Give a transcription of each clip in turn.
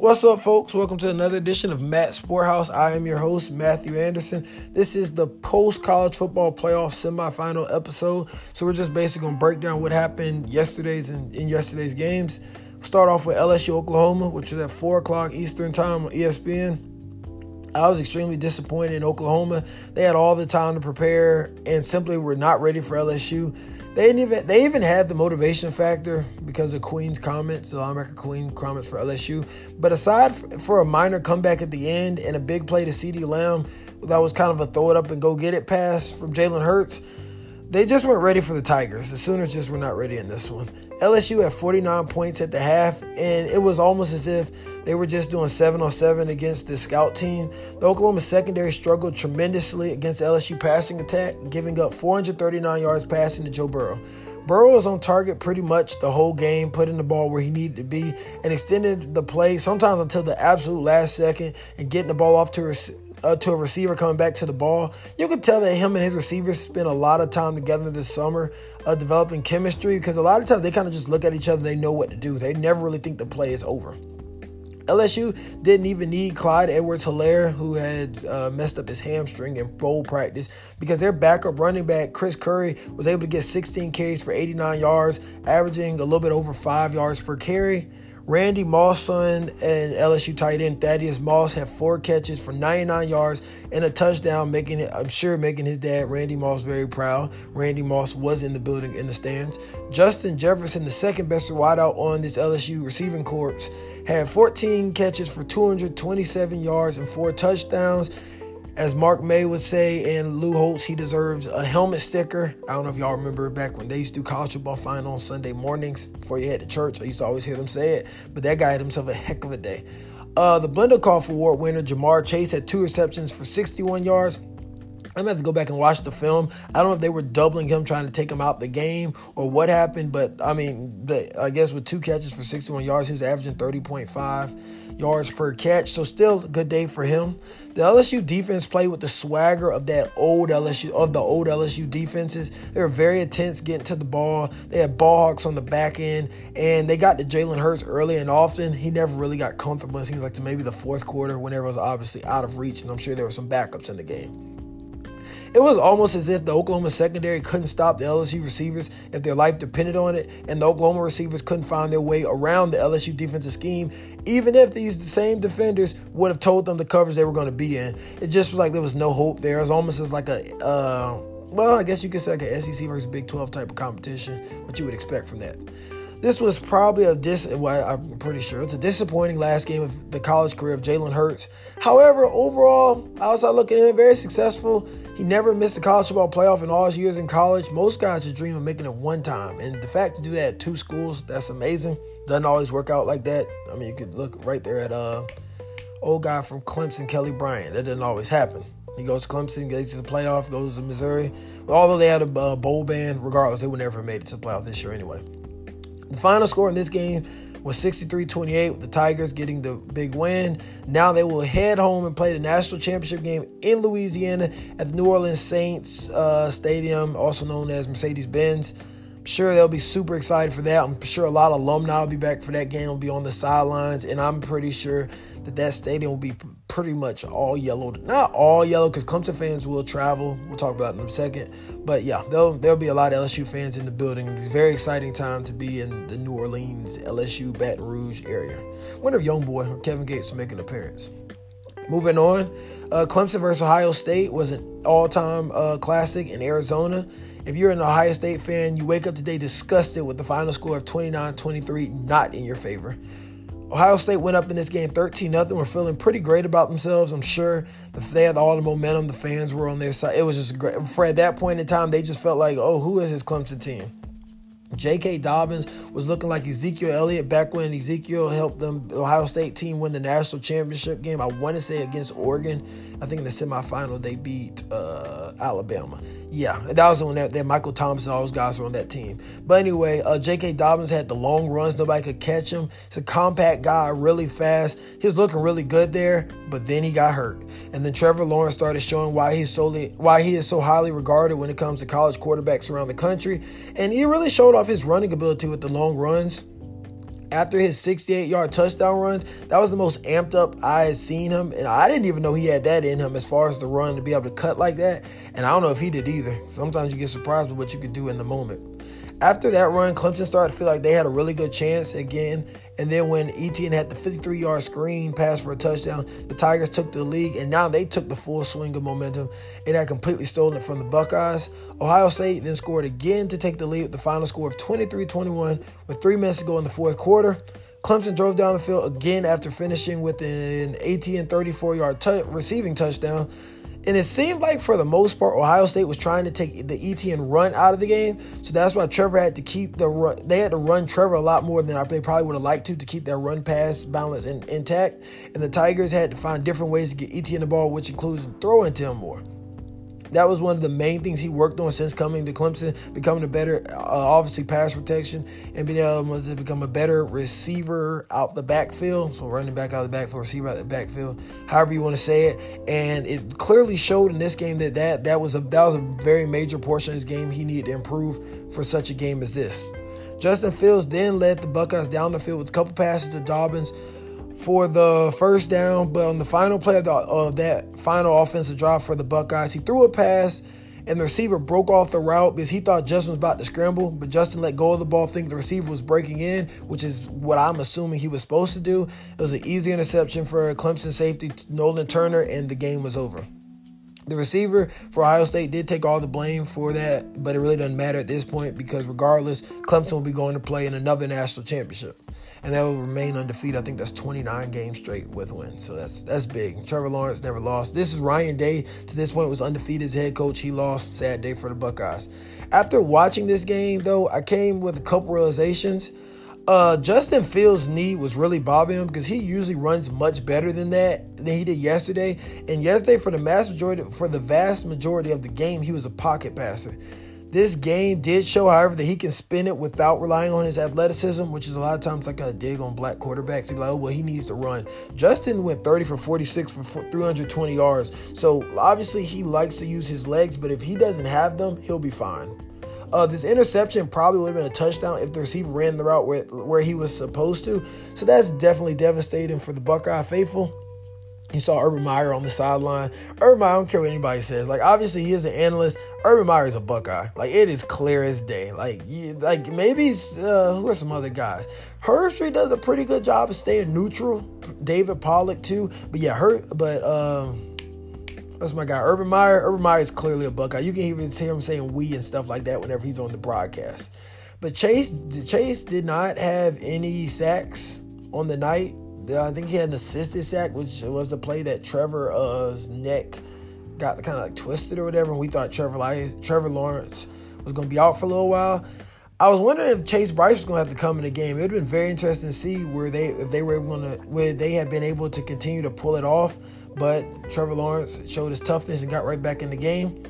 What's up, folks? Welcome to another edition of Matt Sporthouse. I am your host, Matthew Anderson. This is the post college football playoff semifinal episode. So we're just basically gonna break down what happened yesterday's in, in yesterday's games. Start off with LSU Oklahoma, which was at four o'clock Eastern time on ESPN. I was extremely disappointed in Oklahoma. They had all the time to prepare and simply were not ready for LSU. They even they even had the motivation factor because of Queen's comments, the linebacker Queen comments for LSU. But aside for a minor comeback at the end and a big play to CeeDee Lamb, that was kind of a throw it up and go get it pass from Jalen Hurts. They just weren't ready for the Tigers. The Sooners just were not ready in this one. LSU had 49 points at the half, and it was almost as if they were just doing 7 on 7 against the scout team. The Oklahoma secondary struggled tremendously against LSU passing attack, giving up 439 yards passing to Joe Burrow. Burrow was on target pretty much the whole game, putting the ball where he needed to be and extended the play sometimes until the absolute last second and getting the ball off to uh, to a receiver coming back to the ball. You can tell that him and his receivers spent a lot of time together this summer uh, developing chemistry because a lot of times they kind of just look at each other they know what to do. They never really think the play is over. LSU didn't even need Clyde Edwards Helaire, who had uh, messed up his hamstring in bowl practice, because their backup running back, Chris Curry, was able to get 16 carries for 89 yards, averaging a little bit over five yards per carry. Randy Moss, son, and LSU tight end Thaddeus Moss had four catches for 99 yards and a touchdown, making it, I'm sure, making his dad, Randy Moss, very proud. Randy Moss was in the building in the stands. Justin Jefferson, the second best wideout on this LSU receiving corps, had 14 catches for 227 yards and four touchdowns. As Mark May would say, and Lou Holtz, he deserves a helmet sticker. I don't know if y'all remember back when they used to do college football final on Sunday mornings before you head to church. I used to always hear them say it, but that guy had himself a heck of a day. Uh, the Biletnikoff Award winner, Ja'Marr Chase, had two receptions for 61 yards. I'm gonna have to go back and watch the film. I don't know if they were doubling him, trying to take him out the game, or what happened. But I mean, I guess with two catches for 61 yards, he was averaging 30.5 yards per catch. So still a good day for him. The LSU defense played with the swagger of that old LSU of the old LSU defenses. They were very intense getting to the ball. They had ball hawks on the back end, and they got to Jalen Hurts early and often. He never really got comfortable. It seems like to maybe the fourth quarter, whenever it was obviously out of reach, and I'm sure there were some backups in the game. It was almost as if the Oklahoma secondary couldn't stop the LSU receivers if their life depended on it, and the Oklahoma receivers couldn't find their way around the LSU defensive scheme, even if these same defenders would have told them the covers they were going to be in. It just was like there was no hope there. It was almost as like a, uh, well, I guess you could say like a SEC versus Big 12 type of competition, what you would expect from that. This was probably a dis. Well, I'm pretty sure it's a disappointing last game of the college career of Jalen Hurts. However, overall, outside looking in, very successful. He never missed a college football playoff in all his years in college. Most guys just dream of making it one time, and the fact to do that at two schools, that's amazing. Doesn't always work out like that. I mean, you could look right there at uh, old guy from Clemson, Kelly Bryant. That doesn't always happen. He goes to Clemson, gets to the playoff, goes to Missouri. Although they had a uh, bowl ban, regardless, they would never have made it to the playoff this year anyway. The final score in this game was 63-28 with the Tigers getting the big win. Now they will head home and play the national championship game in Louisiana at the New Orleans Saints uh, Stadium, also known as Mercedes-Benz. I'm sure they'll be super excited for that. I'm sure a lot of alumni will be back for that game, will be on the sidelines, and I'm pretty sure that that stadium will be pretty much all yellow. Not all yellow, because Clemson fans will travel. We'll talk about in a second. But yeah, there'll, there'll be a lot of LSU fans in the building. It's a very exciting time to be in the New Orleans, LSU, Baton Rouge area. Wonder if young boy Kevin Gates will make an appearance. Moving on, uh, Clemson versus Ohio State was an all-time uh, classic in Arizona. If you're an Ohio State fan, you wake up today disgusted with the final score of 29-23 not in your favor. Ohio State went up in this game 13 0. We're feeling pretty great about themselves. I'm sure they had all the momentum. The fans were on their side. It was just great. For at that point in time, they just felt like, oh, who is this Clemson team? J.K. Dobbins was looking like Ezekiel Elliott back when Ezekiel helped them Ohio State team win the national championship game. I want to say against Oregon. I think in the semifinal they beat uh, Alabama. Yeah, that was the one that, that Michael Thomas and all those guys were on that team. But anyway, uh, J.K. Dobbins had the long runs. Nobody could catch him. He's a compact guy, really fast. He was looking really good there, but then he got hurt. And then Trevor Lawrence started showing why he's solely why he is so highly regarded when it comes to college quarterbacks around the country. And he really showed off his running ability with the long runs. after his 68 yard touchdown runs, that was the most amped up I had seen him. And I didn't even know he had that in him as far as the run to be able to cut like that. And I don't know if he did either. Sometimes you get surprised with what you can do in the moment. After that run, Clemson started to feel like they had a really good chance again. And then when Etienne had the 53 yard screen pass for a touchdown, the Tigers took the lead, and now they took the full swing of momentum. and had completely stolen it from the Buckeyes. Ohio State then scored again to take the lead with the final score of 23 21 with three minutes to go in the fourth quarter. Clemson drove down the field again after finishing with an Etienne 34 yard t- receiving touchdown. And it seemed like for the most part, Ohio State was trying to take the Etienne run out of the game. So that's why Trevor had to keep the run. They had to run Trevor a lot more than they probably would have liked to to keep that run pass balance in, intact. And the Tigers had to find different ways to get Etienne the ball, which includes throwing to him more. That was one of the main things he worked on since coming to Clemson, becoming a better, uh, obviously, pass protection and being able to become a better receiver out the backfield. So running back out of the backfield, receiver out the backfield, however you want to say it. And it clearly showed in this game that that, that was a that was a very major portion of his game he needed to improve for such a game as this. Justin Fields then led the Buckeyes down the field with a couple passes to Dobbins for the first down, but on the final play of, the, of that final offensive drive for the Buckeyes, he threw a pass and the receiver broke off the route because he thought Justin was about to scramble, but Justin let go of the ball, thinking the receiver was breaking in, which is what I'm assuming he was supposed to do. It was an easy interception for Clemson safety Nolan Turner, and the game was over. The receiver for Ohio State did take all the blame for that, but it really doesn't matter at this point because regardless, Clemson will be going to play in another national championship, and that will remain undefeated. I think that's 29 games straight with wins, so that's that's big. Trevor Lawrence never lost. This is Ryan Day. To this point, was undefeated as head coach. He lost. Sad day for the Buckeyes. After watching this game, though, I came with a couple realizations. Uh, Justin Fields' knee was really bothering him because he usually runs much better than that than he did yesterday. And yesterday, for the vast majority, for the vast majority of the game, he was a pocket passer. This game did show, however, that he can spin it without relying on his athleticism, which is a lot of times like a dig on black quarterbacks. He's like, oh, well, he needs to run. Justin went 30 for 46 for 320 yards. So obviously, he likes to use his legs, but if he doesn't have them, he'll be fine. Uh, this interception probably would have been a touchdown if the receiver ran the route where, where he was supposed to. So that's definitely devastating for the Buckeye faithful. You saw Urban Meyer on the sideline. Urban Meyer, I don't care what anybody says. Like, obviously, he is an analyst. Urban Meyer is a Buckeye. Like, it is clear as day. Like, you, like maybe uh, who are some other guys? Herbstreit does a pretty good job of staying neutral. David Pollack too. But yeah, her. But um, that's my guy, Urban Meyer. Urban Meyer is clearly a Buckeye. You can even hear him saying "we" and stuff like that whenever he's on the broadcast. But Chase, Chase did not have any sacks on the night. I think he had an assisted sack, which was the play that Trevor's uh, neck got kind of like twisted or whatever. And we thought Trevor, Trevor Lawrence was going to be out for a little while. I was wondering if Chase Brice was going to have to come in the game. It would have been very interesting to see where they, if they were able to, where they had been able to continue to pull it off. But Trevor Lawrence showed his toughness and got right back in the game.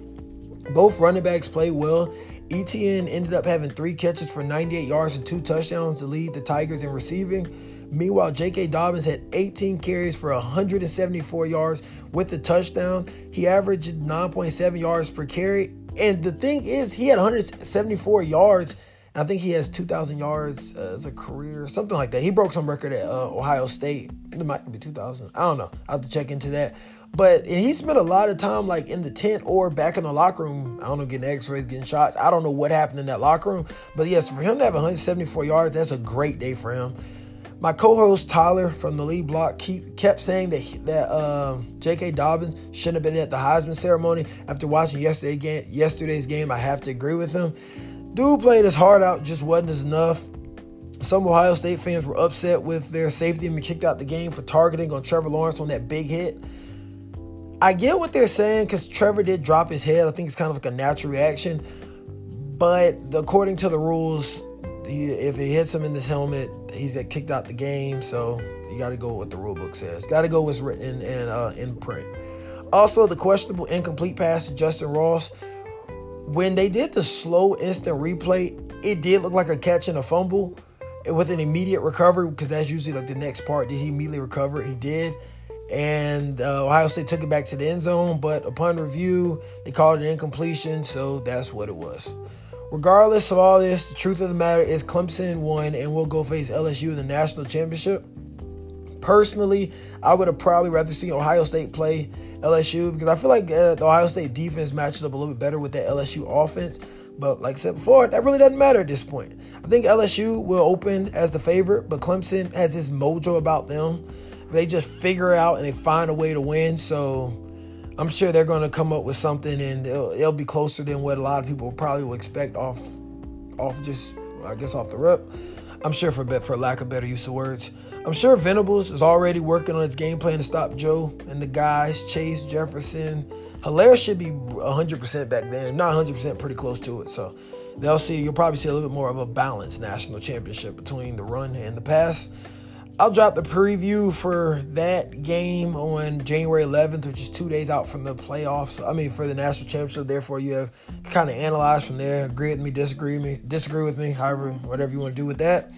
Both running backs played well. Etienne ended up having three catches for 98 yards and two touchdowns to lead the Tigers in receiving. Meanwhile, J.K. Dobbins had 18 carries for 174 yards with the touchdown. He averaged 9.7 yards per carry. And the thing is, he had 174 yards I think he has 2,000 yards uh, as a career, something like that. He broke some record at uh, Ohio State. It might be 2,000. I don't know. I'll have to check into that. But he spent a lot of time like in the tent or back in the locker room. I don't know, getting X-rays, getting shots. I don't know what happened in that locker room. But yes, for him to have 174 yards, that's a great day for him. My co-host Tyler from the lead block keep, kept saying that that uh, J.K. Dobbins shouldn't have been at the Heisman ceremony. After watching yesterday game, yesterday's game, I have to agree with him. Dude playing his heart out, just wasn't enough. Some Ohio State fans were upset with their safety and kicked out the game for targeting on Trevor Lawrence on that big hit. I get what they're saying because Trevor did drop his head. I think it's kind of like a natural reaction. But according to the rules, he, if he hits him in this helmet, he's kicked out the game. So you got to go with what the rule book says. Got to go what's written in, uh, in print. Also, the questionable incomplete pass to Justin Ross when they did the slow instant replay, it did look like a catch and a fumble with an immediate recovery because that's usually like the next part. Did he immediately recover? He did. And uh, Ohio State took it back to the end zone, but upon review, they called it an incompletion, so that's what it was. regardless of all this, the truth of the matter is Clemson won and will go face LSU in the national championship. Personally, I would have probably rather seen Ohio State play LSU because I feel like uh, the Ohio State defense matches up a little bit better with that LSU offense. But like I said before, that really doesn't matter at this point. I think LSU will open as the favorite, but Clemson has this mojo about them. They just figure out and they find a way to win. So I'm sure they're going to come up with something, and it'll, it'll, be closer than what a lot of people probably will expect off, off just I guess off the rip. I'm sure for for lack of better use of words. I'm sure Venables is already working on his game plan to stop Joe and the guys, Chase, Jefferson. Helaire should be 100% back then, not 100%, pretty close to it. So they'll see, you'll probably see a little bit more of a balanced national championship between the run and the pass. I'll drop the preview for that game on January 11th, which is two days out from the playoffs. I mean, for the national championship. Therefore, you have kind of analyzed from there. Agree with me, disagree with me, disagree with me. However, whatever you want to do with that.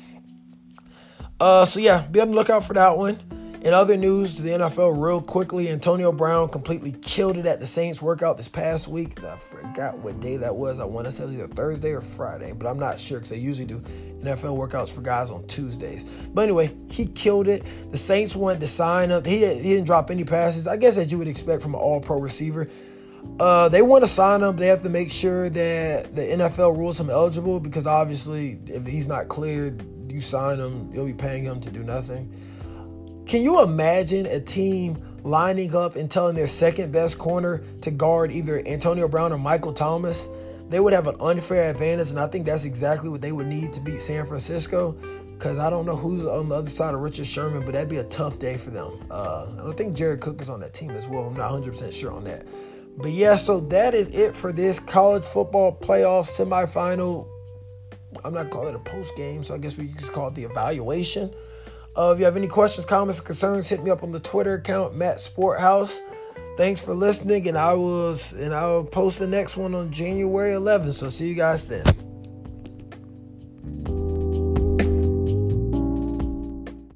Uh, so yeah, be on the lookout for that one. In other news the NFL, real quickly, Antonio Brown completely killed it at the Saints workout this past week. I forgot what day that was. I want to say either Thursday or Friday, but I'm not sure because they usually do NFL workouts for guys on Tuesdays. But anyway, he killed it. The Saints wanted to sign up. He, he didn't drop any passes. I guess as you would expect from an all-pro receiver. Uh, they want to sign him. They have to make sure that the NFL rules him eligible because obviously, if he's not cleared, you sign him, you'll be paying him to do nothing. Can you imagine a team lining up and telling their second best corner to guard either Antonio Brown or Michael Thomas? They would have an unfair advantage, and I think that's exactly what they would need to beat San Francisco. Because I don't know who's on the other side of Richard Sherman, but that'd be a tough day for them. Uh, I don't think Jared Cook is on that team as well. I'm not 100% sure on that. But yeah, so that is it for this college football playoff semifinal. I'm not calling it a post game, so I guess we just call it the evaluation. Uh, if you have any questions, comments, concerns, hit me up on the Twitter account, Matt Sporthouse. Thanks for listening, and I will and I will post the next one on January 11th. So see you guys then.